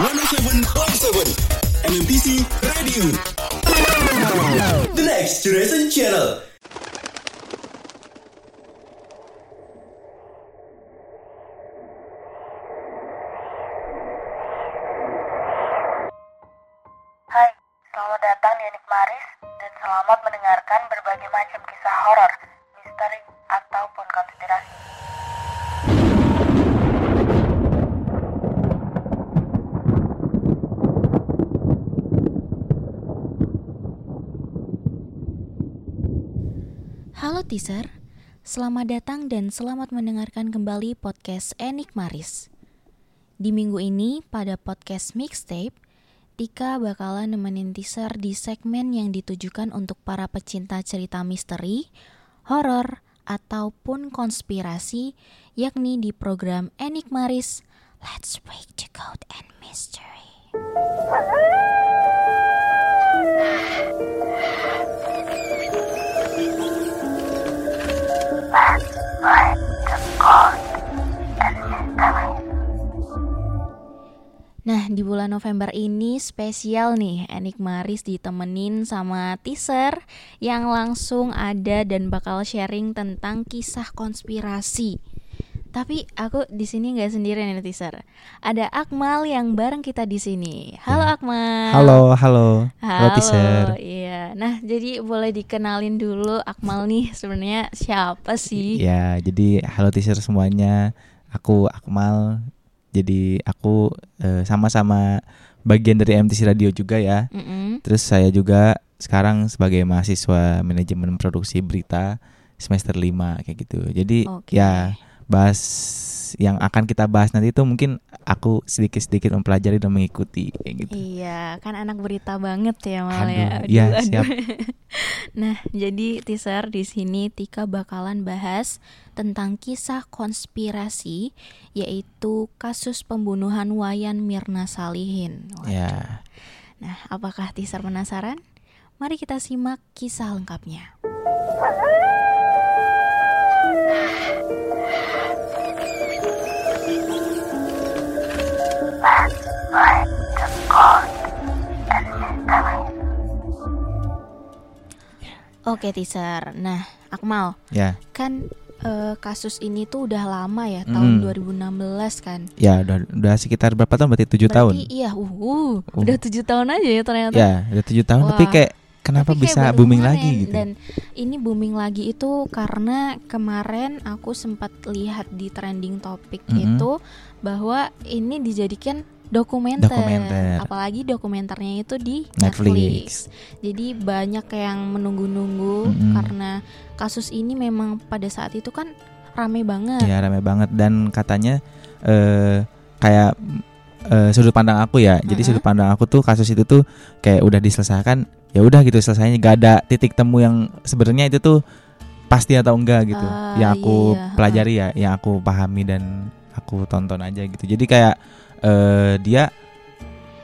107.7 MMTC Radio. The Next Generation Channel. Selamat datang dan selamat mendengarkan kembali podcast Enik Maris. Di minggu ini pada podcast Mixtape, Tika bakalan nemenin teaser di segmen yang ditujukan untuk para pecinta cerita misteri, horor, ataupun konspirasi, yakni di program Enik Maris. Let's break the code and mystery. Di bulan November ini spesial nih, Enik Maris ditemenin sama teaser yang langsung ada dan bakal sharing tentang kisah konspirasi. Tapi aku di sini nggak sendirian nih teaser. Ada Akmal yang bareng kita di sini. Halo Ya. Akmal. Halo, halo. Halo, Halo, teaser. Iya. Nah, jadi boleh dikenalin dulu Akmal nih sebenarnya siapa sih? Ya, jadi halo teaser semuanya. Aku Akmal. Jadi aku eh, sama-sama bagian dari MTC Radio juga ya. Mm-mm. Terus saya juga sekarang sebagai mahasiswa manajemen produksi berita semester 5 kayak gitu. Jadi Oke. ya bahas yang akan kita bahas nanti itu mungkin aku sedikit-sedikit mempelajari dan mengikuti kayak gitu. Iya, kan anak berita banget ya malah Aduh, ya. iya, Aduh, siap. nah, jadi teaser di sini Tika bakalan bahas tentang kisah konspirasi yaitu kasus pembunuhan Wayan Mirna Salihin. Waduh. Ya. Nah, apakah teaser penasaran? Mari kita simak kisah lengkapnya. Oke teaser. Nah, Akmal, Ya. kan eh, kasus ini tuh udah lama ya, tahun Mm. 2016 kan. Ya, udah udah sekitar berapa tahun berarti tujuh tahun. Berarti iya, uh, uh, Uh. udah tujuh tahun aja ya ternyata. Ya, udah tujuh tahun tapi Wah. kayak kenapa Tapi bisa booming lagi gitu? Dan ini booming lagi itu karena kemarin aku sempat lihat di trending topik Mhm. itu bahwa ini dijadikan dokumenter. Dokumenter. Apalagi dokumenternya itu di Netflix. Netflix. Jadi banyak yang menunggu-nunggu Mhm. karena kasus ini memang pada saat itu kan rame banget. Ya, rame banget dan katanya eh kayak eh, sudut pandang aku ya. Jadi Mhm. sudut pandang aku tuh kasus itu tuh kayak udah diselesaikan, ya udah gitu selesainya gak ada titik temu yang sebenarnya itu tuh pasti atau enggak gitu. Ah, yang aku iya, pelajari ya, yang aku pahami dan aku tonton aja gitu. Jadi kayak eh dia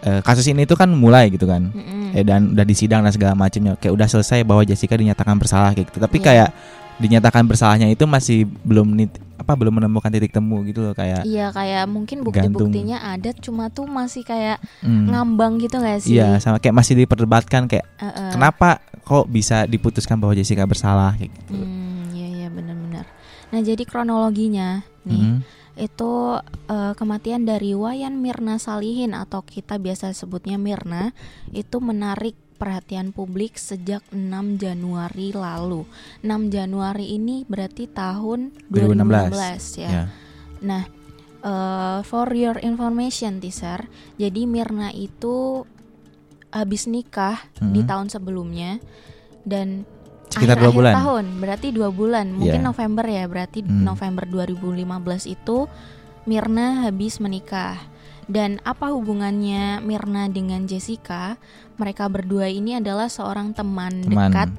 eh, kasus ini tuh kan mulai gitu kan. Mm-mm. eh, dan udah disidang dan segala macamnya kayak udah selesai bahwa Jessica dinyatakan bersalah kayak gitu tapi Iya. kayak dinyatakan bersalahnya itu masih belum nit- apa belum menemukan titik temu gitu loh kayak Iya kayak mungkin bukti-buktinya ada cuma tuh masih kayak hmm, ngambang gitu gak sih? iya sama kayak masih diperdebatkan kayak Heeh. kenapa kok bisa diputuskan bahwa Jessica bersalah kayak gitu Hmm, iya iya benar-benar. Nah, jadi kronologinya nih Mhm. Itu eh, kematian dari Wayan Mirna Salihin atau kita biasa sebutnya Mirna itu menarik perhatian publik sejak 6 Januari lalu. 6 Januari ini berarti tahun 2016, 2016, ya. ya Nah, eh, for your information teaser, jadi Mirna itu habis nikah di Mhm. tahun sebelumnya dan sekitar dua bulan. tahun berarti dua bulan. Mungkin Iya. November ya berarti Hmm. November 2015 itu Mirna habis menikah. Dan apa hubungannya Mirna dengan Jessica? Mereka berdua ini adalah seorang teman, teman. dekat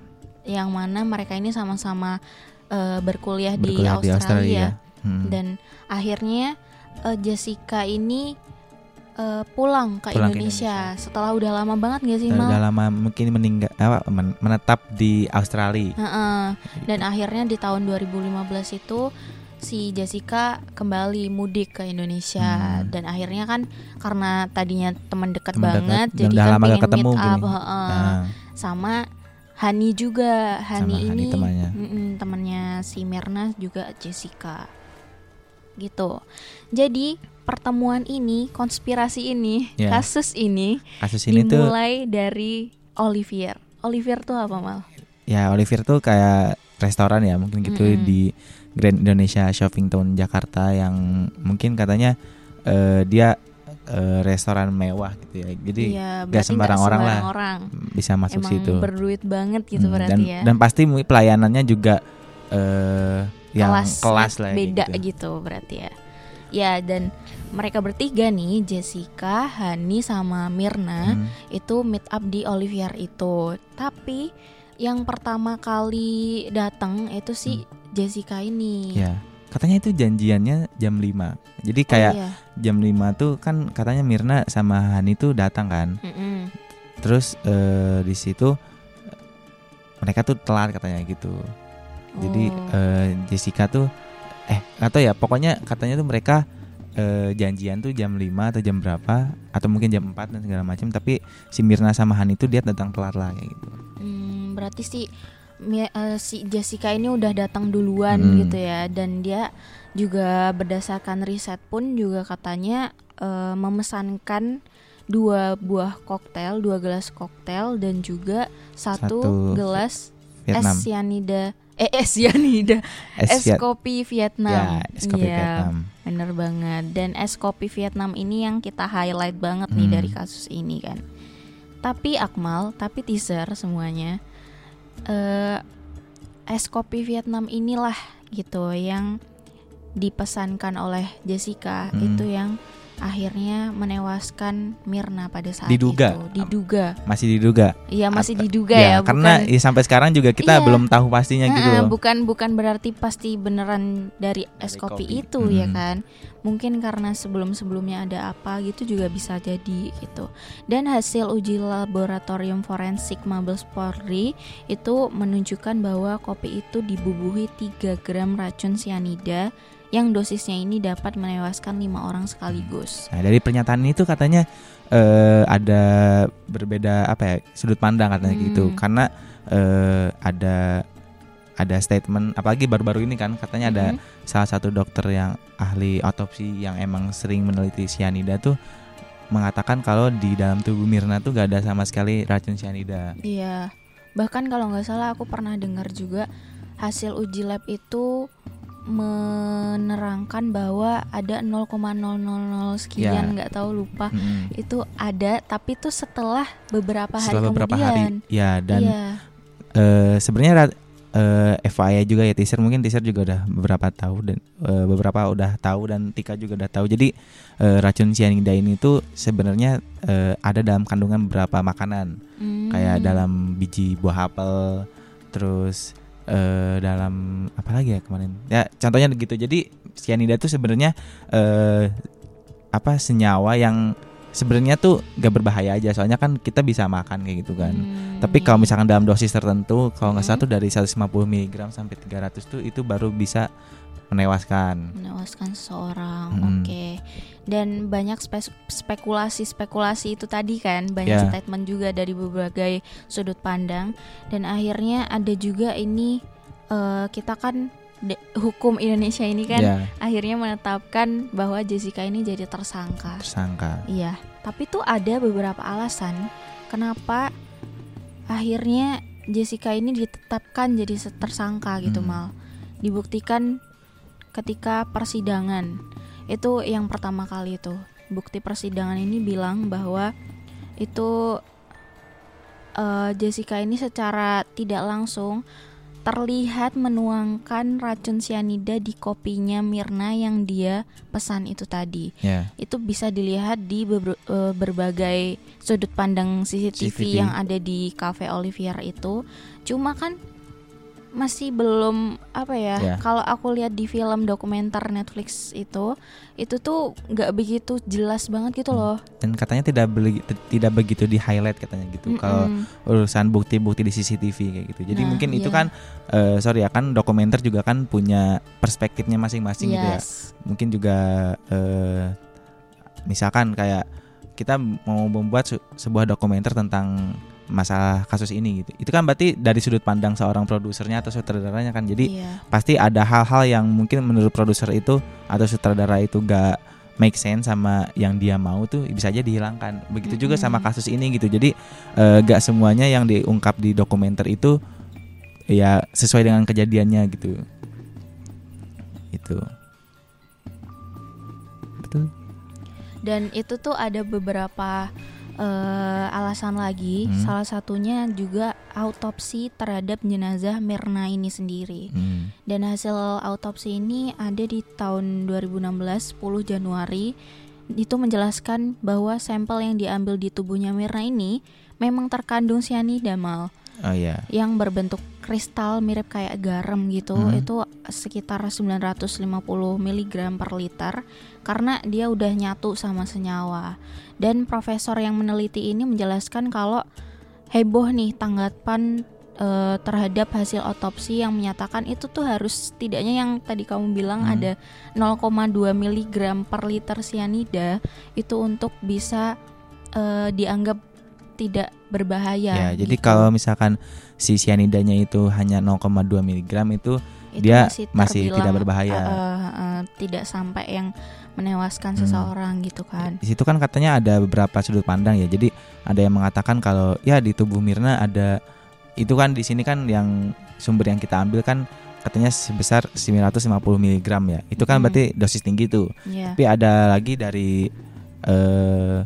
yang mana mereka ini sama-sama eh, berkuliah, berkuliah di Australia, Hmm. dan akhirnya eh, Jessica ini eh, pulang ke Pulang ke Indonesia. setelah udah lama banget gak sih Mal? udah lama mungkin meninggal apa men- menetap di Australia Heeh. Dan akhirnya di tahun 2015 itu si Jessica kembali mudik ke Indonesia Hmm. dan akhirnya kan karena tadinya teman dekat banget dan jadi udah kan pengen ketemu meet up heeh. Nah, sama Hani juga Hani Sama Hani ini temannya. mm-mm, temannya si Mirna juga Jessica gitu jadi pertemuan ini konspirasi ini Ya. kasus ini kasus ini tuh dimulai dari Olivier Olivier tuh apa mal ya Olivier tuh kayak restoran ya mungkin gitu Mm-mm. di Grand Indonesia Shopping Town Jakarta yang mungkin katanya eh, dia eh, restoran mewah gitu ya jadi Iya, gak sembarang orang lah orang. bisa masuk Emang situ berduit banget gitu Hmm, berarti dan ya dan pasti pelayanannya juga eh, yang kelas, lah ya, beda gitu. gitu. berarti ya ya dan mereka bertiga nih Jessica, Hani sama Mirna Hmm. itu meet up di Olivier itu tapi yang pertama kali datang itu si Jessica ini Hmm. ya katanya itu janjiannya jam 5 jadi Oh, kayak iya. jam 5 tuh kan katanya Mirna sama Hani tuh datang kan Mm-mm. terus eh, di situ eh, mereka tuh telat katanya gitu jadi Oh. eh, Jessica tuh eh atau ya pokoknya katanya tuh mereka eh, janjian tuh jam 5 atau jam berapa atau mungkin jam 4 dan segala macam tapi si Mirna sama Hani tuh dia datang telat lah kayak gitu. Hmm, berarti si eh, si Jessica ini udah datang duluan Hmm. gitu ya dan dia juga berdasarkan riset pun juga katanya eh, memesankan dua buah koktail, dua gelas koktail dan juga satu, Satu gelas Vietnam. Es cyanida eh es cyanida es, Viet- kopi Vietnam. ya es kopi Iya, Vietnam Bener banget Dan es kopi Vietnam ini yang kita highlight banget nih Hmm. dari kasus ini kan Tapi Akmal, tapi teaser semuanya eh Es kopi Vietnam inilah gitu yang dipesankan oleh Jessica Hmm. Itu yang akhirnya menewaskan Mirna pada saat Diduga. itu Diduga masih diduga Iya masih At- diduga ya, karena bukan ya, sampai sekarang juga kita Iya. belum tahu pastinya gitu loh bukan bukan berarti pasti beneran dari es Dari kopi, kopi. itu ya Mm. kan mungkin karena sebelum sebelumnya ada apa gitu juga bisa jadi gitu dan hasil uji laboratorium forensik Mabes Polri itu menunjukkan bahwa kopi itu dibubuhi 3 gram racun cyanida yang dosisnya ini dapat menewaskan lima orang sekaligus Nah dari pernyataan itu katanya eh, ada berbeda apa ya sudut pandang katanya Hmm. gitu karena eh, ada ada statement apalagi baru-baru ini kan katanya ada Mhm. salah satu dokter yang ahli otopsi yang emang sering meneliti cyanida tuh mengatakan kalau di dalam tubuh Mirna tuh gak ada sama sekali racun cyanida. Iya, bahkan kalau nggak salah aku pernah dengar juga hasil uji lab itu menerangkan bahwa ada 0,000 sekian Ya. nggak tahu lupa Mm-mm. itu ada tapi itu setelah beberapa hari Setelah beberapa kemudian. hari, ya dan iya, eh, sebenarnya ra- eh, FYI juga ya teaser mungkin teaser juga udah beberapa tahu dan eh, beberapa udah tahu dan Tika juga udah tahu jadi eh, racun cyanida ini tuh sebenarnya eh, ada dalam kandungan beberapa makanan Hmm. kayak dalam biji buah apel terus eh, dalam apa lagi ya kemarin? Ya contohnya gitu. Jadi cyanida tuh sebenarnya eh, apa senyawa yang sebenarnya tuh gak berbahaya aja. Soalnya kan kita bisa makan kayak gitu kan. Hmm, tapi kalau misalkan dalam dosis tertentu, kalau nggak salah Hmm. tuh dari 150 mg sampai 300 tuh itu baru bisa menewaskan. menewaskan seseorang. Hmm. Oke. Dan banyak spes- spekulasi-spekulasi itu tadi kan, banyak Ya. statement juga dari berbagai sudut pandang dan akhirnya ada juga ini eh, kita kan de- hukum Indonesia ini kan Ya, akhirnya menetapkan bahwa Jessica ini jadi tersangka. tersangka. Iya, tapi tuh ada beberapa alasan kenapa akhirnya Jessica ini ditetapkan jadi tersangka gitu Hmm. mal. Dibuktikan ketika persidangan. Itu yang pertama kali itu. Bukti persidangan ini bilang bahwa itu eh, Jessica ini secara tidak langsung terlihat menuangkan racun cyanida di kopinya Mirna yang dia pesan itu tadi Ya, itu bisa dilihat di beber- eh, berbagai sudut pandang CCTV, CCTV. yang ada di Cafe Olivier itu. Cuma kan masih belum apa ya? Ya. Kalau aku lihat di film dokumenter Netflix itu, itu tuh nggak begitu jelas banget gitu Hmm. loh. dan katanya tidak beli- t- tidak begitu di highlight katanya gitu kalau Mm-mm. urusan bukti-bukti di CCTV kayak gitu jadi Nah, mungkin itu iya. kan eh, sorry ya kan dokumenter juga kan punya perspektifnya masing-masing gitu ya Yes. mungkin juga eh, misalkan kayak kita mau membuat sebuah dokumenter tentang masalah kasus ini gitu. Itu kan berarti dari sudut pandang seorang produsernya atau sutradaranya kan. Jadi Iya. pasti ada hal-hal yang mungkin menurut produser itu atau sutradara itu gak make sense sama yang dia mau tuh bisa aja dihilangkan. Begitu juga sama kasus ini gitu. Jadi eh, gak semuanya yang diungkap di dokumenter itu ya sesuai dengan kejadiannya gitu. Itu. Betul. Dan itu tuh ada beberapa eh, alasan lagi. Hmm. Salah satunya juga autopsi terhadap jenazah Mirna ini sendiri. Hmm. Dan hasil autopsi ini ada di tahun 2016 10 Januari itu menjelaskan bahwa sampel yang diambil di tubuhnya Mirna ini memang terkandung cyanida mal oh ya yang berbentuk kristal mirip kayak garam gitu Hmm. itu sekitar 950 mg per liter karena dia udah nyatu sama senyawa dan profesor yang meneliti ini menjelaskan kalau heboh nih tanggapan eh, terhadap hasil otopsi yang menyatakan itu tuh harus setidaknya yang tadi kamu bilang Hmm. ada 0,2 mg per liter cyanida itu untuk bisa eh, dianggap tidak berbahaya. ya jadi gitu. kalau misalkan si cyanidanya itu hanya 0,2 mg itu Itu dia masih terbilang, tidak berbahaya. eh, eh, eh, tidak sampai yang menewaskan Hmm. seseorang gitu kan. di situ kan katanya ada beberapa sudut pandang ya. Jadi ada yang mengatakan kalau ya di tubuh Mirna ada itu kan di sini kan yang sumber yang kita ambil kan katanya sebesar 950 mg ya. Itu kan Mm. berarti dosis tinggi tuh. Ya. Tapi ada lagi dari eh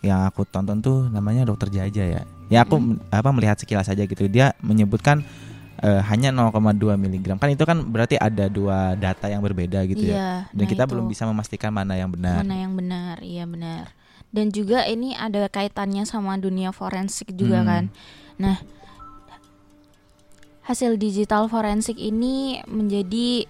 yang aku tonton tuh namanya Dokter Jaja ya. Ya aku Mm. apa melihat sekilas aja gitu. Dia menyebutkan eh, hanya 0,2 mg. Kan itu kan berarti ada dua data yang berbeda gitu ya. Iya, Dan nah kita itu. belum bisa memastikan mana yang benar. mana yang benar, iya benar. Dan juga ini ada kaitannya sama dunia forensik juga Hmm. kan. Nah, hasil digital forensik ini menjadi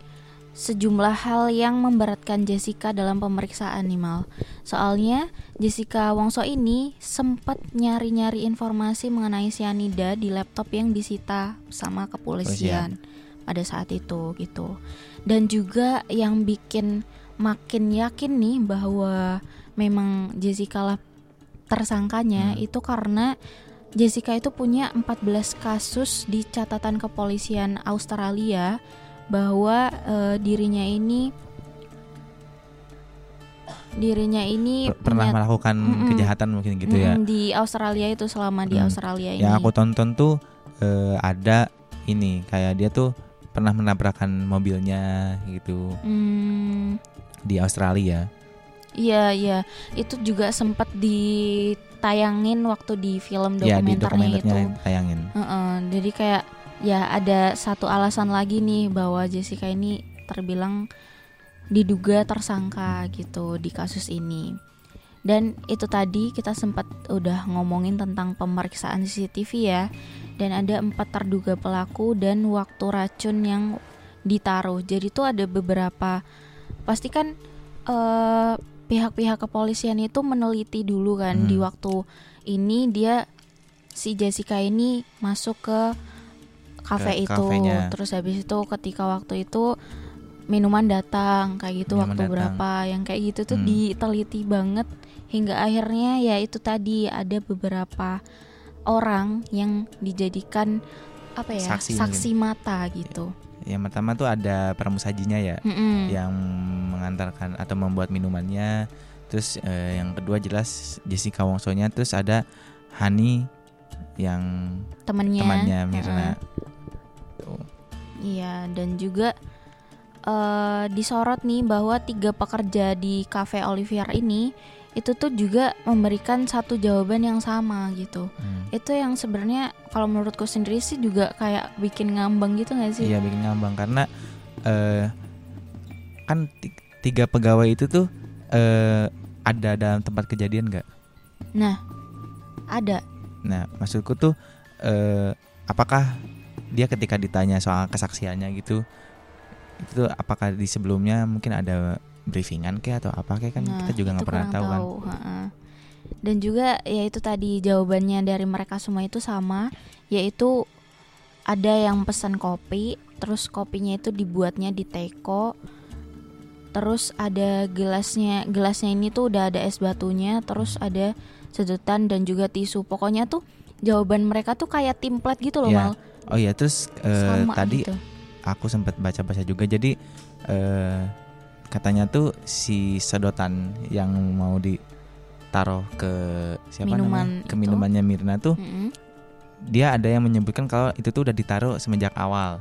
sejumlah hal yang memberatkan Jessica dalam pemeriksaan nih Mal. Soalnya Jessica Wongso ini sempat nyari-nyari informasi mengenai cyanida di laptop yang disita sama kepolisian pada saat itu gitu. Dan juga yang bikin makin yakin nih bahwa memang Jessica lah tersangkanya Hmm. itu karena Jessica itu punya 14 kasus di catatan kepolisian Australia bahwa eh, dirinya ini dirinya ini Per- pernah punya- melakukan Mm-mm. kejahatan mungkin gitu ya. Mm, di Australia itu selama di. Australia ini. Yang aku tonton tuh eh, ada ini kayak dia tuh pernah menabrakkan mobilnya gitu Hmm, di Australia. Iya iya itu juga sempat ditayangin waktu di film Ya di dokumenternya itu. dokumenternya tayangin. Heeh, jadi kayak ya ada satu alasan lagi nih bahwa Jessica ini terbilang diduga tersangka gitu di kasus ini. Dan itu tadi kita sempat udah ngomongin tentang pemeriksaan CCTV ya. Dan ada empat terduga pelaku dan waktu racun yang ditaruh. Jadi tuh ada beberapa pasti kan eh, pihak-pihak kepolisian itu meneliti dulu kan Hmm. di waktu ini dia si Jessica ini masuk ke kafe itu. kafenya. Terus habis itu ketika waktu itu minuman datang kayak gitu Minuman waktu datang. berapa yang kayak gitu tuh Hmm. diteliti banget hingga akhirnya ya itu tadi ada beberapa orang yang dijadikan apa ya Saksi saksi, mata gitu. Yang pertama tuh ada pramusajinya ya Mm-mm. yang mengantarkan atau membuat minumannya. Terus eh, yang kedua jelas Jessica Wongsonya. Terus ada Hani yang temennya temannya Mirna. Tuh. Iya, dan juga eh disorot nih bahwa tiga pekerja di cafe Olivier ini itu tuh juga memberikan satu jawaban yang sama gitu. Hmm. Itu yang sebenarnya kalau menurutku sendiri sih juga kayak bikin ngambang gitu gak sih? Iya bikin ngambang karena eh kan ti- tiga pegawai itu tuh eh ada dalam tempat kejadian nggak? Nah, ada. Nah maksudku tuh eh apakah dia ketika ditanya soal kesaksiannya gitu itu tuh apakah di sebelumnya mungkin ada briefingan kayak atau apa kayak kan Nah, kita juga nggak pernah tahu kan ha-ha. Dan juga ya itu tadi jawabannya dari mereka semua itu sama, yaitu ada yang pesan kopi, terus kopinya itu dibuatnya di teko. Terus ada gelasnya, gelasnya ini tuh udah ada es batunya, terus ada sedotan dan juga tisu. Pokoknya tuh jawaban mereka tuh kayak template gitu loh, Iya. Mal. oh iya terus Sama tadi gitu. aku sempat baca-baca juga jadi eh, katanya tuh si sedotan yang mau ditaruh ke siapa Minuman namanya ke itu. minumannya Mirna tuh Mm-mm. dia ada yang menyebutkan kalau itu tuh udah ditaruh semenjak awal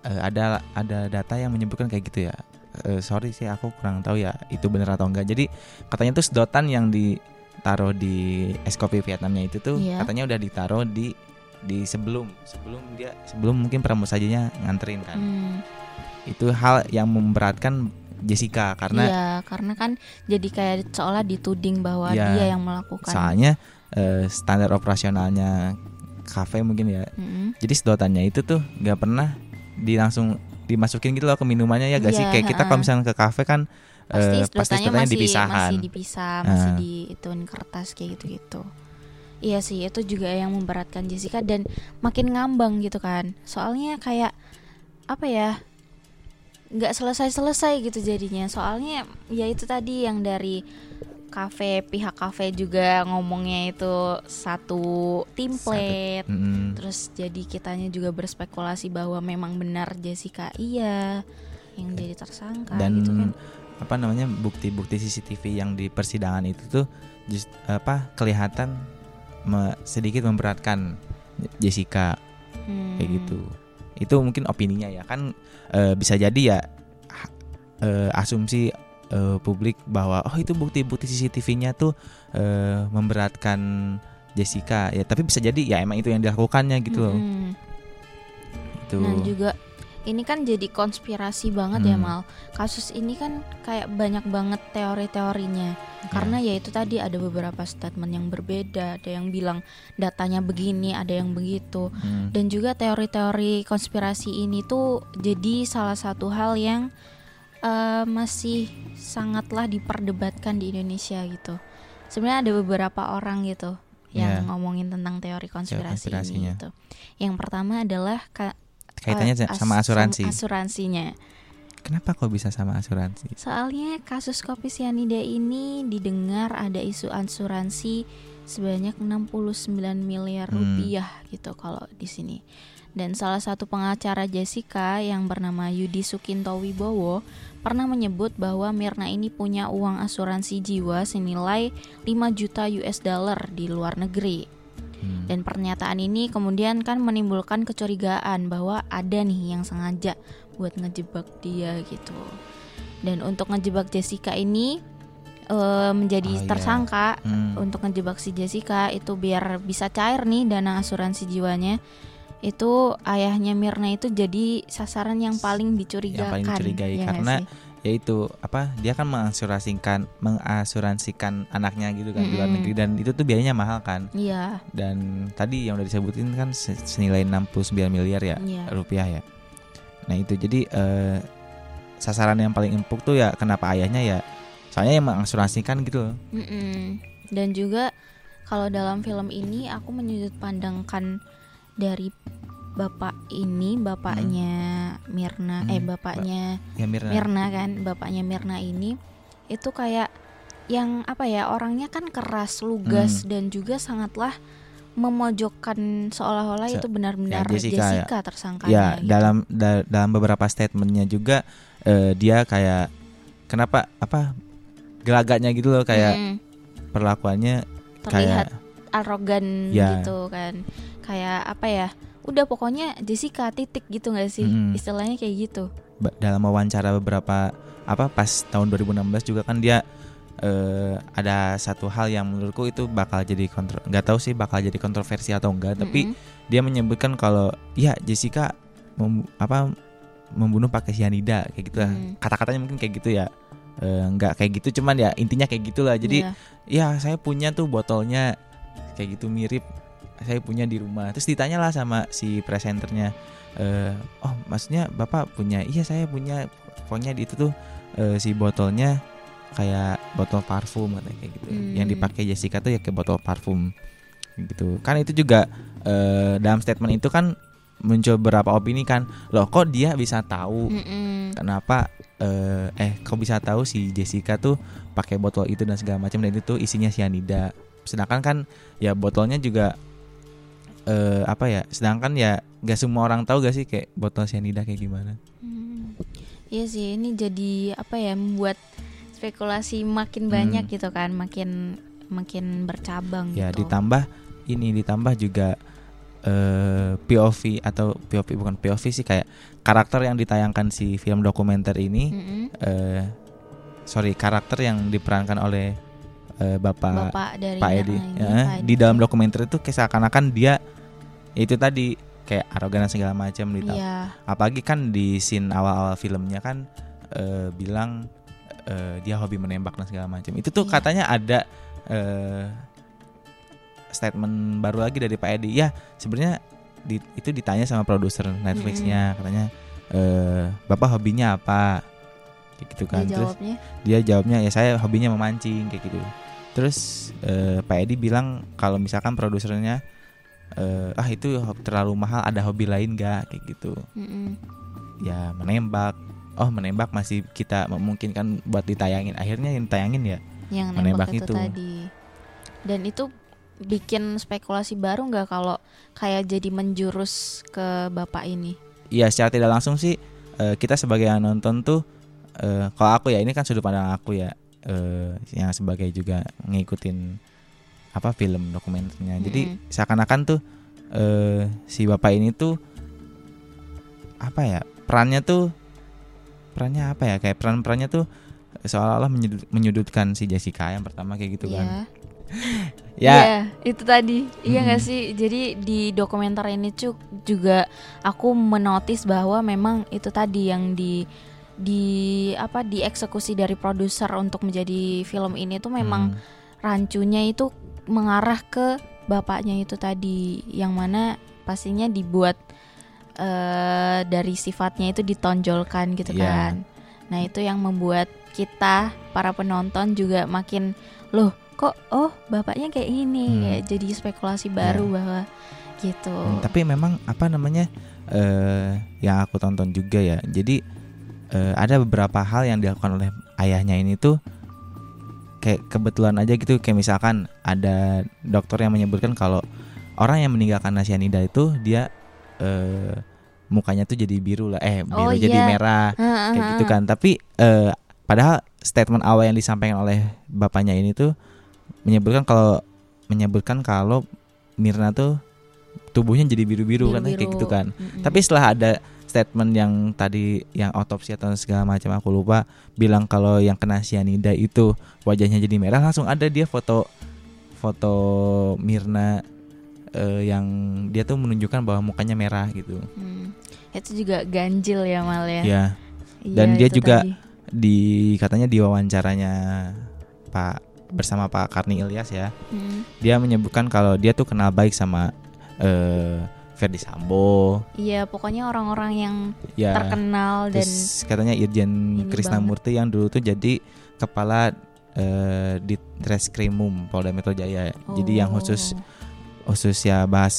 Eh, ada ada data yang menyebutkan kayak gitu ya Eh, sorry sih aku kurang tahu ya itu bener atau enggak jadi katanya tuh sedotan yang ditaruh di es kopi Vietnamnya itu tuh Iya. katanya udah ditaruh di di sebelum sebelum dia sebelum mungkin pramusajinya nganterin kan Hmm. itu hal yang memberatkan Jessica karena Iya, karena kan jadi kayak seolah dituding bahwa Iya. dia yang melakukan. soalnya eh, standar operasionalnya kafe mungkin ya Mm-mm. jadi sedotannya itu tuh nggak pernah di langsung dimasukin gitu loh ke minumannya ya gak sih Iya, kayak kita kalau misalnya ke kafe kan pasti eh, sedotannya sedotannya masih dipisahkan. masih dipisah, masih Ah. di ituin kertas kayak gitu-gitu. Iya sih, itu juga yang memberatkan Jessica dan makin ngambang gitu kan. Soalnya kayak apa ya? nggak selesai-selesai gitu jadinya. Soalnya ya itu tadi yang dari kafe pihak kafe juga ngomongnya itu satu template Mm-mm. Terus jadi kitanya juga berspekulasi bahwa memang benar Jessica iya yang jadi tersangka dan gitu kan. apa namanya bukti-bukti CCTV yang di persidangan itu tuh just, apa kelihatan me- sedikit memberatkan Jessica Hmm. kayak gitu itu mungkin opininya ya kan eh, bisa jadi ya eh, asumsi eh, publik bahwa oh itu bukti-bukti CCTV-nya tuh eh, memberatkan Jessica ya tapi bisa jadi ya emang itu yang dilakukannya gitu loh Mm-mm. itu Nah juga ini kan jadi konspirasi banget ya Hmm. Mal. Kasus ini kan kayak banyak banget teori-teorinya. Ya. Karena ya itu tadi ada beberapa statement yang berbeda, ada yang bilang datanya begini, ada yang begitu. Hmm. Dan juga teori-teori konspirasi ini tuh jadi salah satu hal yang eh, masih sangatlah diperdebatkan di Indonesia gitu. Sebenarnya ada beberapa orang gitu yang Ya. ngomongin tentang teori konspirasi ini gitu. Yang pertama adalah ka- kaitannya eh, sama as- asuransi asuransinya. kenapa kok bisa sama asuransi Soalnya kasus kopi sianida ini didengar ada isu asuransi sebanyak 69 miliar Hmm. rupiah gitu kalau di sini. Dan salah satu pengacara Jessica yang bernama Yudi Sukinto Wibowo pernah menyebut bahwa Mirna ini punya uang asuransi jiwa senilai 5 juta US dollar di luar negeri. Hmm. Dan pernyataan ini kemudian kan menimbulkan kecurigaan bahwa ada nih yang sengaja buat ngejebak dia gitu. Dan untuk ngejebak Jessica ini eh, menjadi Oh, iya. tersangka Hmm. untuk ngejebak si Jessica itu biar bisa cair nih dana asuransi jiwanya. Itu ayahnya Mirna itu jadi sasaran yang paling dicurigakan. dicurigai ya nggak karena yaitu apa dia kan mengasuransikan mengasuransikan anaknya gitu kan di luar negeri dan itu tuh biayanya mahal kan Iya, dan tadi yang udah disebutin kan se- senilai 69 miliar ya iya. rupiah ya nah itu jadi eh, sasaran yang paling empuk tuh ya kenapa ayahnya ya soalnya yang mengasuransikan gitu loh Mm-mm. Dan juga kalau dalam film ini aku menyudut pandangkan dari bapak ini, bapaknya Mirna, eh Hmm, bapaknya ya Mirna, Mirna kan, bapaknya Mirna ini itu kayak yang apa ya orangnya kan keras, lugas Hmm. dan juga sangatlah memojokkan seolah-olah Se- itu benar-benar ya, Jessica, Jessica, ya. tersangkanya. ya gitu. dalam da- dalam beberapa statementnya juga eh, dia kayak kenapa apa gelagatnya gitu loh kayak Mm, perlakuannya terlihat kayak arogan Ya. gitu kan kayak apa ya udah pokoknya Jessica titik gitu nggak sih Mm-mm. istilahnya kayak gitu dalam wawancara beberapa apa pas tahun 2016 juga kan dia eh, ada satu hal yang menurutku itu bakal jadi kontro nggak tahu sih bakal jadi kontroversi atau enggak tapi Mm-mm. dia menyebutkan kalau ya Jessica mem- apa membunuh pakai cyanida kayak gitu lah Hmm. kata-katanya mungkin kayak gitu ya Eh, nggak kayak gitu cuman ya intinya kayak gitulah jadi Iya. ya saya punya tuh botolnya kayak gitu mirip saya punya di rumah. Terus ditanya lah sama si presenternya eh oh maksudnya bapak punya? Iya saya punya. Pokoknya di itu tuh eh, si botolnya kayak botol parfum katanya kayak gitu. Hmm. yang dipakai Jessica tuh ya kayak botol parfum gitu. Kan itu juga eh, dalam statement itu kan muncul beberapa opini kan loh kok dia bisa tahu? Mm-mm. kenapa eh, eh kok bisa tahu si Jessica tuh pakai botol itu dan segala macam? Dan itu tuh isinya cyanida. Sedangkan kan ya botolnya juga eh apa ya sedangkan ya gak semua orang tahu gak sih kayak botol cyanida kayak gimana Hmm. Iya sih, ini jadi apa ya membuat spekulasi makin Hmm. banyak gitu kan, makin makin bercabang ya gitu. ditambah ini ditambah juga eh POV atau POV bukan POV sih kayak karakter yang ditayangkan si film dokumenter ini Mm-mm. eh sorry karakter yang diperankan oleh eh, bapak Bapak dari Pak Edi. Ya, Pak Edi. di dalam dokumenter itu kayak seakan-akan dia itu tadi kayak arogan dan segala macam gitu. Iya, Apalagi kan di scene awal-awal filmnya kan eh, bilang eh, dia hobi menembak dan segala macam. Itu tuh Iya. katanya ada eh, statement baru lagi dari Pak Edi. Ya, sebenarnya di- itu ditanya sama produser Netflixnya katanya eh, Bapak hobinya apa? Kayak gitu kan. dia Terus jawabnya. dia jawabnya ya saya hobinya memancing kayak gitu terus eh, Pak Edi bilang kalau misalkan produsernya eh, ah itu terlalu mahal ada hobi lain gak kayak gitu Mm-mm. ya menembak oh menembak masih kita memungkinkan buat ditayangin akhirnya yang tayangin ya yang Menembak nembak itu, itu. tadi. Dan itu bikin spekulasi baru nggak kalau kayak jadi menjurus ke bapak ini? ya secara tidak langsung sih eh, kita sebagai yang nonton tuh eh, kalau aku ya ini kan sudut pandang aku ya eh, yang sebagai juga ngikutin apa film dokumenternya jadi Mm-mm. seakan-akan tuh eh, si bapak ini tuh apa ya perannya tuh perannya apa ya kayak peran-perannya tuh seolah-olah menyudut- menyudutkan si Jessica yang pertama kayak gitu Iya. kan Iya, ya itu tadi. Iya nggak Mm-mm. sih? Jadi di dokumenter ini cuk juga aku menotis bahwa memang itu tadi yang di di apa dieksekusi dari produser untuk menjadi film ini tuh memang hmm, rancunya itu mengarah ke bapaknya itu tadi yang mana pastinya dibuat eh, dari sifatnya itu ditonjolkan gitu Iya. kan. Nah, itu yang membuat kita para penonton juga makin loh kok oh bapaknya kayak ini Hmm. kayak jadi spekulasi baru Iya. bahwa gitu. Hmm, tapi memang apa namanya eh yang aku tonton juga ya. Jadi eh, ada beberapa hal yang dilakukan oleh ayahnya ini tuh kayak kebetulan aja gitu. Kayak misalkan ada dokter yang menyebutkan kalau orang yang meninggal karena cyanida itu dia eh, mukanya tuh jadi biru lah, eh biru Oh, jadi iya. merah kayak gitu kan. Tapi eh, padahal statement awal yang disampaikan oleh bapaknya ini tuh menyebutkan kalau menyebutkan kalau Mirna tuh tubuhnya jadi biru-biru kan kayak gitu kan. Mm-mm. Tapi setelah ada statement yang tadi yang otopsi atau segala macam aku lupa bilang kalau yang kena cyanida itu wajahnya jadi merah langsung ada dia foto foto Mirna eh, yang dia tuh menunjukkan bahwa mukanya merah gitu. Hmm. Itu juga ganjil ya Mal ya. Ya, Iya, dan dia itu juga tadi. di katanya di wawancaranya Pak bersama Pak Karni Ilyas ya. Hmm. Dia menyebutkan kalau dia tuh kenal baik sama eh Ferdi Sambo Iya, pokoknya orang-orang yang ya. terkenal dan Terus katanya Irjen ini Krisnamurti yang dulu tuh jadi kepala eh, di Treskrimum Polda Metro Jaya. Jadi yang khusus Oh. khusus ya bahas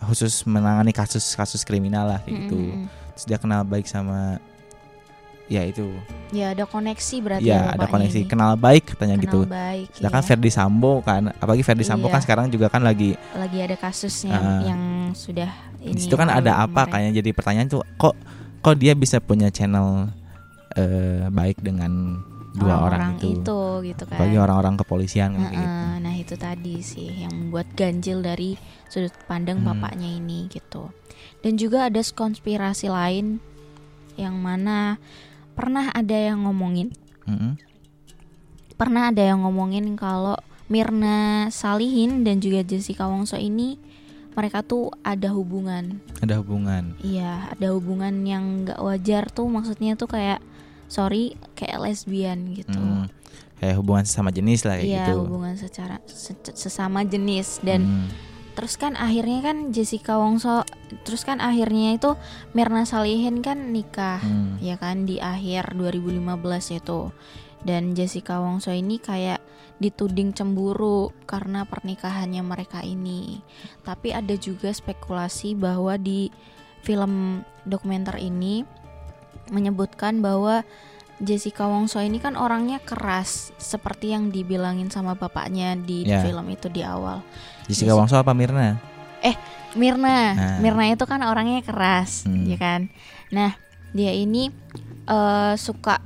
khusus menangani kasus-kasus kriminal lah kayak gitu. Mm-mm. Terus dia kenal baik sama ya itu. Ya ada koneksi berarti Ya ada bapaknya koneksi ini. kenal baik katanya Kenal gitu. baik. Sedangkan iya. Ferdi Sambo kan, apalagi Ferdi Sambo Iya. kan sekarang juga kan lagi lagi ada kasusnya Ah. yang sudah ini. di situ kan ada apa kemarin. kayaknya jadi pertanyaan tuh kok kok dia bisa punya channel eh, baik dengan dua orang, itu. gitu kan. Bagi orang-orang kepolisian kayak gitu. Nah itu tadi sih yang membuat ganjil dari sudut pandang Hmm. bapaknya ini gitu. Dan juga ada konspirasi lain yang mana pernah ada yang ngomongin, Mm-mm. pernah ada yang ngomongin kalau Mirna Salihin dan juga Jessica Wongso ini mereka tuh ada hubungan. Ada hubungan. Iya, ada hubungan yang nggak wajar tuh maksudnya tuh kayak sorry kayak lesbian gitu. Mm. Kayak hubungan sesama jenis lah kayak Iya, gitu. hubungan secara se- sesama jenis dan Mm. terus kan akhirnya kan Jessica Wongso terus kan akhirnya itu Mirna Salihin kan nikah Hmm. ya kan di akhir 2015 itu dan Jessica Wongso ini kayak dituding cemburu karena pernikahannya mereka ini tapi ada juga spekulasi bahwa di film dokumenter ini menyebutkan bahwa Jessica Wongso ini kan orangnya keras seperti yang dibilangin sama bapaknya di Ya. film itu di awal Jessica Jessica- Wongso apa Mirna? Mirna, Nah. Mirna itu kan orangnya keras, Hmm. ya kan. Nah, dia ini eh, suka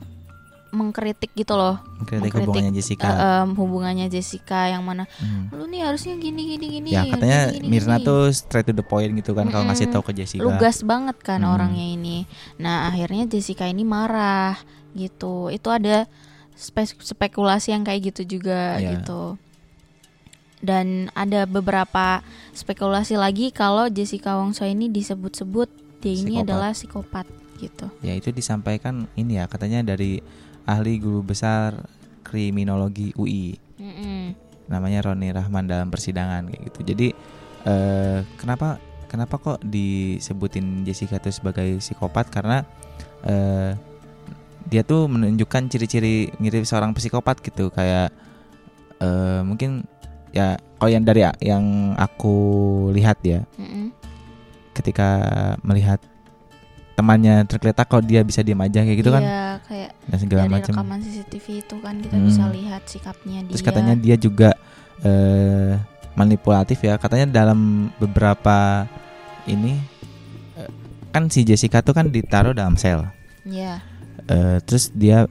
mengkritik gitu loh, Kritik Mengkritik, hubungannya Jessica. em, hubungannya Jessica yang mana, Hmm. lu nih harusnya gini gini gini. Ya katanya gini, Mirna gini." tuh straight to the point gitu kan kalau ngasih tahu ke Jessica. lugas banget kan Hmm. orangnya ini. Nah, akhirnya Jessica ini marah gitu. Itu ada spe- spekulasi yang kayak gitu juga Iya. gitu. Dan ada beberapa spekulasi lagi kalau Jessica Wongso ini disebut-sebut dia ini Psikopat. adalah psikopat gitu. Ya itu disampaikan ini ya katanya dari ahli guru besar kriminologi UI Mm-mm. namanya Roni Rahman dalam persidangan kayak gitu. Jadi eh, kenapa kenapa kok disebutin Jessica itu sebagai psikopat karena eh, dia tuh menunjukkan ciri-ciri mirip seorang psikopat gitu kayak eh, mungkin ya kalau yang dari yang aku lihat ya Mm-mm. ketika melihat temannya tergeletak kok dia bisa diam aja kayak gitu kan Iya, kayak dan segala dari macam rekaman CCTV itu kan kita Hmm. bisa lihat sikapnya dia. terus katanya dia juga eh, manipulatif ya katanya dalam beberapa ini eh, kan si Jessica tuh kan ditaruh dalam sel Iya. Eh, terus dia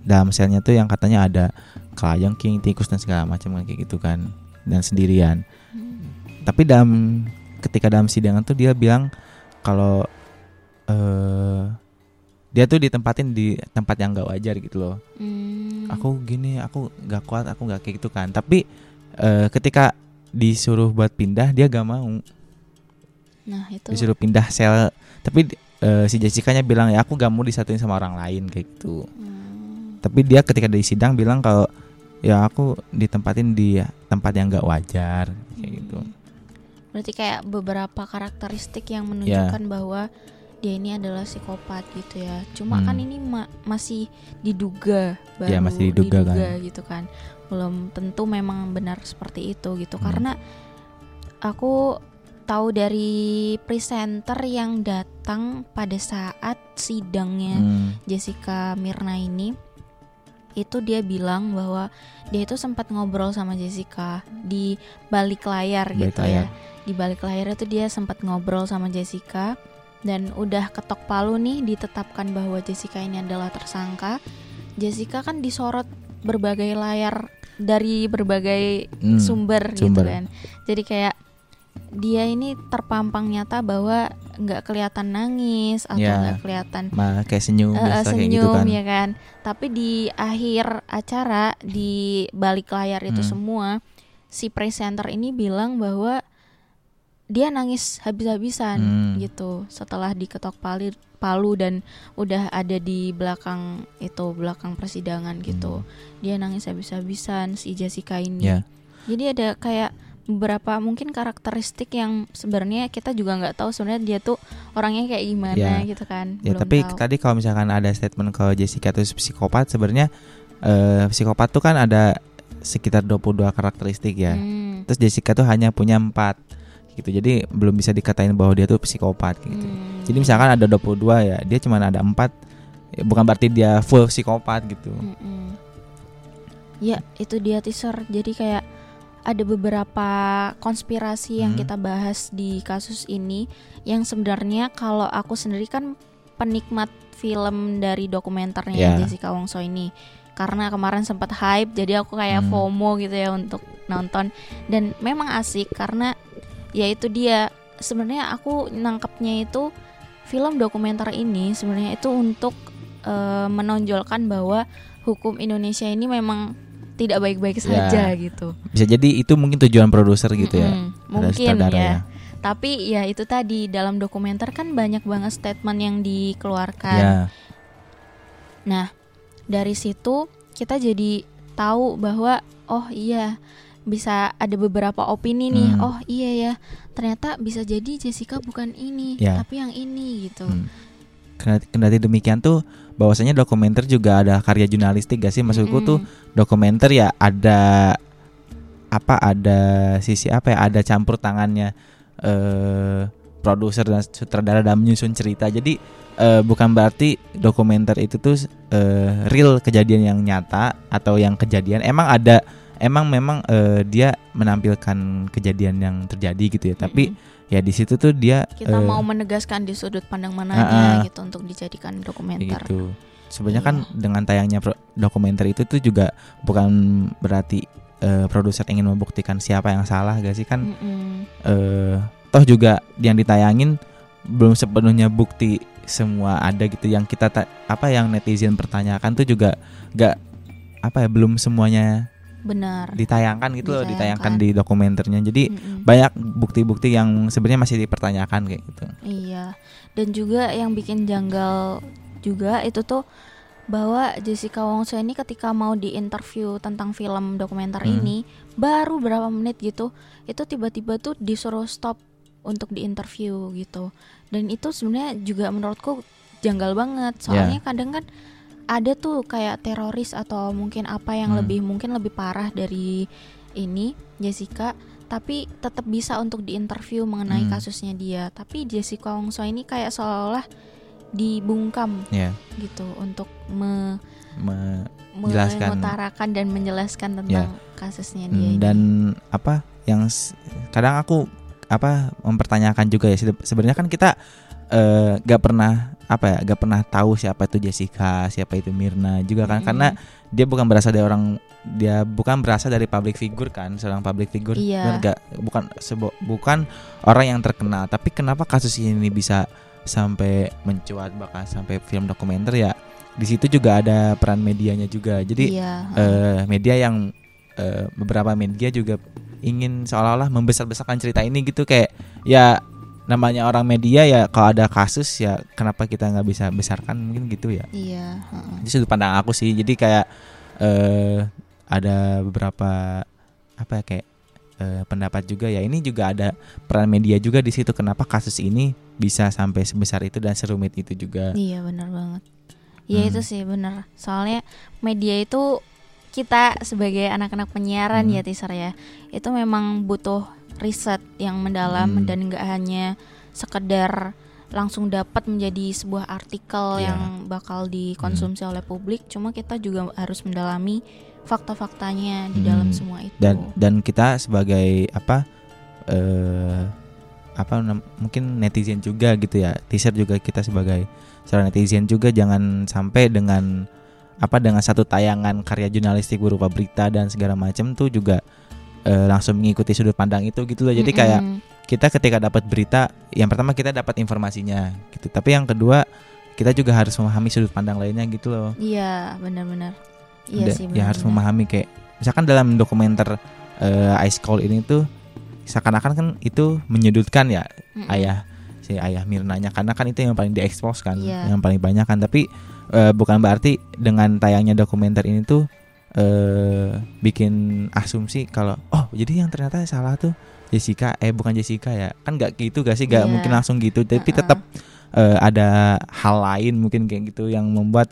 dalam selnya tuh yang katanya ada kelayang tikus dan segala macam kayak gitu kan dan sendirian Hmm. tapi dalam ketika dalam sidangan tuh dia bilang kalau eh dia tuh ditempatin di tempat yang gak wajar gitu loh. Hmm. aku gini aku gak kuat aku gak kayak gitu kan. Tapi eh, ketika disuruh buat pindah dia gak mau. Nah, itu. Disuruh pindah sel. Tapi eh, si Jessica nya bilang ya aku gak mau disatuin sama orang lain kayak gitu. Hmm. tapi dia ketika di sidang bilang kalau ya aku ditempatin di tempat yang gak wajar kayak gitu. Hmm. Berarti kayak beberapa karakteristik yang menunjukkan bahwa dia ini adalah psikopat gitu ya. Cuma Hmm. kan ini ma- masih diduga baru Ya, masih diduga kan. gitu kan. Belum tentu memang benar seperti itu gitu. Hmm. Karena aku tahu dari presenter yang datang pada saat sidangnya Hmm, Jessica Mirna ini itu dia bilang bahwa dia itu sempat ngobrol sama Jessica di balik layar Balik gitu layar. ya. Di balik layar itu dia sempat ngobrol sama Jessica dan udah ketok palu nih ditetapkan bahwa Jessica ini adalah tersangka. Jessica kan disorot berbagai layar dari berbagai hmm, sumber, gitu sumber. kan. Jadi kayak dia ini terpampang nyata bahwa nggak kelihatan nangis atau Ya. nggak kelihatan mah kayak senyum Eh, biasa kayak senyum gitu kan ya kan. Tapi di akhir acara di balik layar itu Hmm. semua si presenter ini bilang bahwa dia nangis habis-habisan Hmm. gitu setelah diketok palu palu dan udah ada di belakang itu belakang persidangan gitu. Dia nangis habis-habisan si Jessica ini. Hmm. Ya. Jadi ada kayak beberapa mungkin karakteristik yang sebenarnya kita juga nggak tahu sebenarnya dia tuh orangnya kayak gimana Ya. gitu kan. Ya Belum tapi tahu. tadi kalau misalkan ada statement kalau Jessica itu psikopat sebenarnya eh, psikopat tuh kan ada sekitar 22 karakteristik ya. Hmm. Terus Jessica tuh hanya punya 4 gitu. Jadi belum bisa dikatain bahwa dia tuh psikopat gitu. Hmm. Jadi misalkan ada 22 ya, dia cuma ada 4 ya bukan berarti dia full psikopat gitu. Mm-mm. Ya, itu dia teaser. Jadi kayak ada beberapa konspirasi yang Hmm. kita bahas di kasus ini yang sebenarnya kalau aku sendiri kan penikmat film dari dokumenternya Ya. Jessica Wongso ini. Karena kemarin sempat hype jadi aku kayak Hmm. FOMO gitu ya untuk nonton dan memang asik karena ya itu dia sebenarnya aku nangkepnya itu film dokumenter ini sebenarnya itu untuk eh, menonjolkan bahwa hukum Indonesia ini memang tidak baik-baik Ya. saja gitu. Bisa jadi itu mungkin tujuan produser gitu ya. Mm-mm, Ada Mungkin sutradara ya. Tapi ya itu tadi dalam dokumenter kan banyak banget statement yang dikeluarkan. Ya. Nah, dari situ kita jadi tahu bahwa oh iya bisa ada beberapa opini nih. Hmm. Oh iya ya, ternyata bisa jadi Jessica bukan ini, Ya. tapi yang ini gitu. Hmm. Kendati, demikian tuh bahwasanya dokumenter juga ada karya jurnalistik gak sih maksudku Mm-mm. tuh dokumenter ya ada apa ada sisi apa ya ada campur tangannya eh produser dan sutradara dalam menyusun cerita jadi eh, bukan berarti dokumenter itu tuh eh, real kejadian yang nyata atau yang kejadian emang ada emang memang eh, dia menampilkan kejadian yang terjadi gitu ya tapi Mm-mm. ya di situ tuh dia kita eh, mau menegaskan di sudut pandang Ah, mananya ah. gitu untuk dijadikan dokumenter. gitu. Sebenarnya kan Iya. dengan tayangnya dokumenter itu tuh juga bukan berarti eh, produser ingin membuktikan siapa yang salah gak sih kan Mm-mm. eh toh juga yang ditayangin belum sepenuhnya bukti semua ada gitu yang kita ta- apa yang netizen pertanyakan tuh juga gak apa ya belum semuanya Benar. ditayangkan gitu loh ditayangkan di dokumenternya jadi Mm-mm. banyak bukti-bukti yang sebenarnya masih dipertanyakan kayak gitu Iya. Dan juga yang bikin janggal juga itu tuh bahwa Jessica Wongso ini ketika mau diinterview tentang film dokumenter Hmm. ini baru berapa menit gitu itu tiba-tiba tuh disuruh stop untuk diinterview gitu dan itu sebenarnya juga menurutku janggal banget Ya. soalnya kadang kan ada tuh kayak teroris atau mungkin apa yang Hmm. lebih mungkin lebih parah dari ini Jessica tapi tetap bisa untuk diinterview mengenai Hmm. kasusnya dia tapi Jessica Wongso ini kayak seolah-olah dibungkam ya gitu untuk me me- Jelaskan. mengutarakan dan menjelaskan tentang Ya. kasusnya Hmm, dia ini. dan apa yang kadang aku apa mempertanyakan juga ya sebe- sebenarnya kan kita eh, gak pernah apa ya gak pernah tahu siapa itu Jessica siapa itu Mirna juga kan Mm-mm. karena dia bukan berasal dari orang dia bukan berasal dari public figure kan seorang public figure Iya. gak? bukan sebo- bukan orang yang terkenal tapi kenapa kasus ini bisa sampai mencuat bahkan sampai film dokumenter ya di situ juga ada peran medianya juga jadi iya, eh, media yang eh, beberapa media juga ingin seolah-olah membesar-besarkan cerita ini gitu kayak ya namanya orang media ya kalau ada kasus ya kenapa kita nggak bisa besarkan mungkin gitu ya iya, heeh. itu sudut pandang aku sih jadi kayak eh ada beberapa apa ya kayak eh, pendapat juga ya ini juga ada peran media juga di situ kenapa kasus ini bisa sampai sebesar itu dan serumit itu juga Iya benar banget. Ya Hmm. itu sih benar. Soalnya media itu kita sebagai anak-anak penyiaran Hmm. ya teaser ya, itu memang butuh riset yang mendalam Hmm. dan nggak hanya sekedar langsung dapat menjadi sebuah artikel Iya. yang bakal dikonsumsi oleh publik. Cuma kita juga harus mendalami fakta-faktanya di dalam Hmm. semua itu. dan dan kita sebagai apa eh apa mungkin netizen juga gitu ya teaser juga kita sebagai seorang netizen juga jangan sampai dengan apa dengan satu tayangan karya jurnalistik berupa berita dan segala macam tuh juga eh, langsung mengikuti sudut pandang itu gitu loh jadi kayak Mm-mm. kita ketika dapat berita yang pertama kita dapat informasinya gitu tapi yang kedua kita juga harus memahami sudut pandang lainnya gitu loh Iya benar-benar. Iya sih. ya harus memahami kayak misalkan dalam dokumenter eh, Ice Cold ini tuh seakan-akan kan itu menyudutkan ya Mm-mm. ayah si ayah Mirnanya karena kan itu yang paling diekspos kan Iya. yang paling banyak kan tapi eh, bukan berarti dengan tayangnya dokumenter ini tuh eh bikin asumsi kalau oh jadi yang ternyata salah tuh Jessica eh bukan Jessica ya kan nggak gitu gak sih Iya. gak mungkin langsung gitu tapi Uh-uh. tetap eh, ada hal lain mungkin kayak gitu yang membuat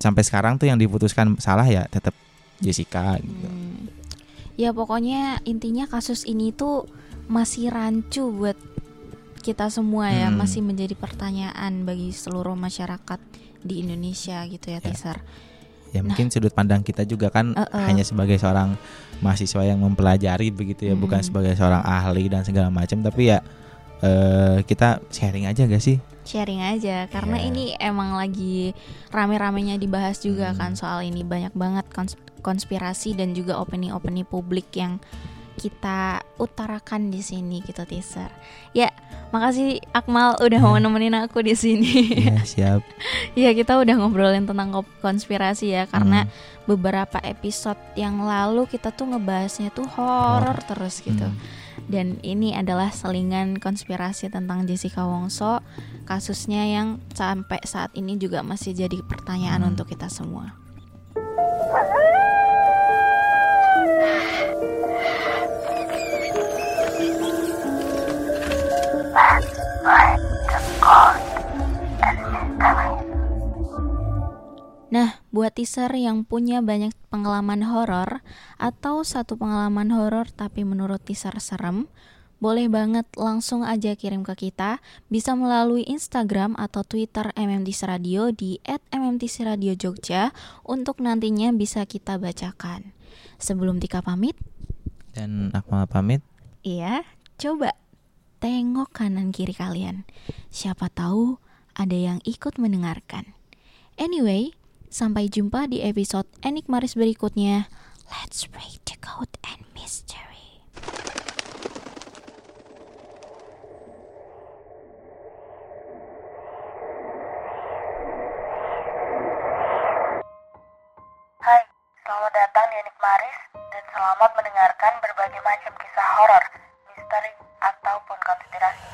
sampai sekarang tuh yang diputuskan salah ya tetap Jessica gitu. Hmm. Ya pokoknya intinya kasus ini tuh masih rancu buat kita semua ya, Hmm. masih menjadi pertanyaan bagi seluruh masyarakat di Indonesia gitu ya, Ya. Tisar. Ya mungkin sudut pandang kita juga kan Uh-uh. hanya sebagai seorang mahasiswa yang mempelajari begitu ya, bukan Mm. sebagai seorang ahli dan segala macam tapi ya eh, kita sharing aja gak sih? Sharing aja karena Ya. ini emang lagi rame-ramenya dibahas juga Hmm. kan soal ini banyak banget kons- konspirasi dan juga opini-opini publik yang kita utarakan di sini gitu teaser. Ya, makasih Akmal udah mau nemenin aku di sini. ya siap. Iya kita udah ngobrolin tentang konspirasi ya karena Hmm. beberapa episode yang lalu kita tuh ngebahasnya tuh horor terus gitu. Hmm. Dan ini adalah selingan konspirasi tentang Jessica Wongso, kasusnya yang sampai saat ini juga masih jadi pertanyaan Hmm. untuk kita semua. Nah, buat teaser yang punya banyak pengalaman horor atau satu pengalaman horor tapi menurut teaser serem, boleh banget langsung aja kirim ke kita bisa melalui Instagram atau Twitter MMTC Radio di @mmtc untuk nantinya bisa kita bacakan. Sebelum Tika pamit dan Akmal pamit. Iya, coba tengok kanan kiri kalian. Siapa tahu ada yang ikut mendengarkan. Anyway, sampai jumpa di episode Enigmaris berikutnya. Let's break the code and mystery. Hai, selamat datang di Enik Maris dan selamat mendengarkan berbagai macam kisah horor, misteri, ataupun konspirasi.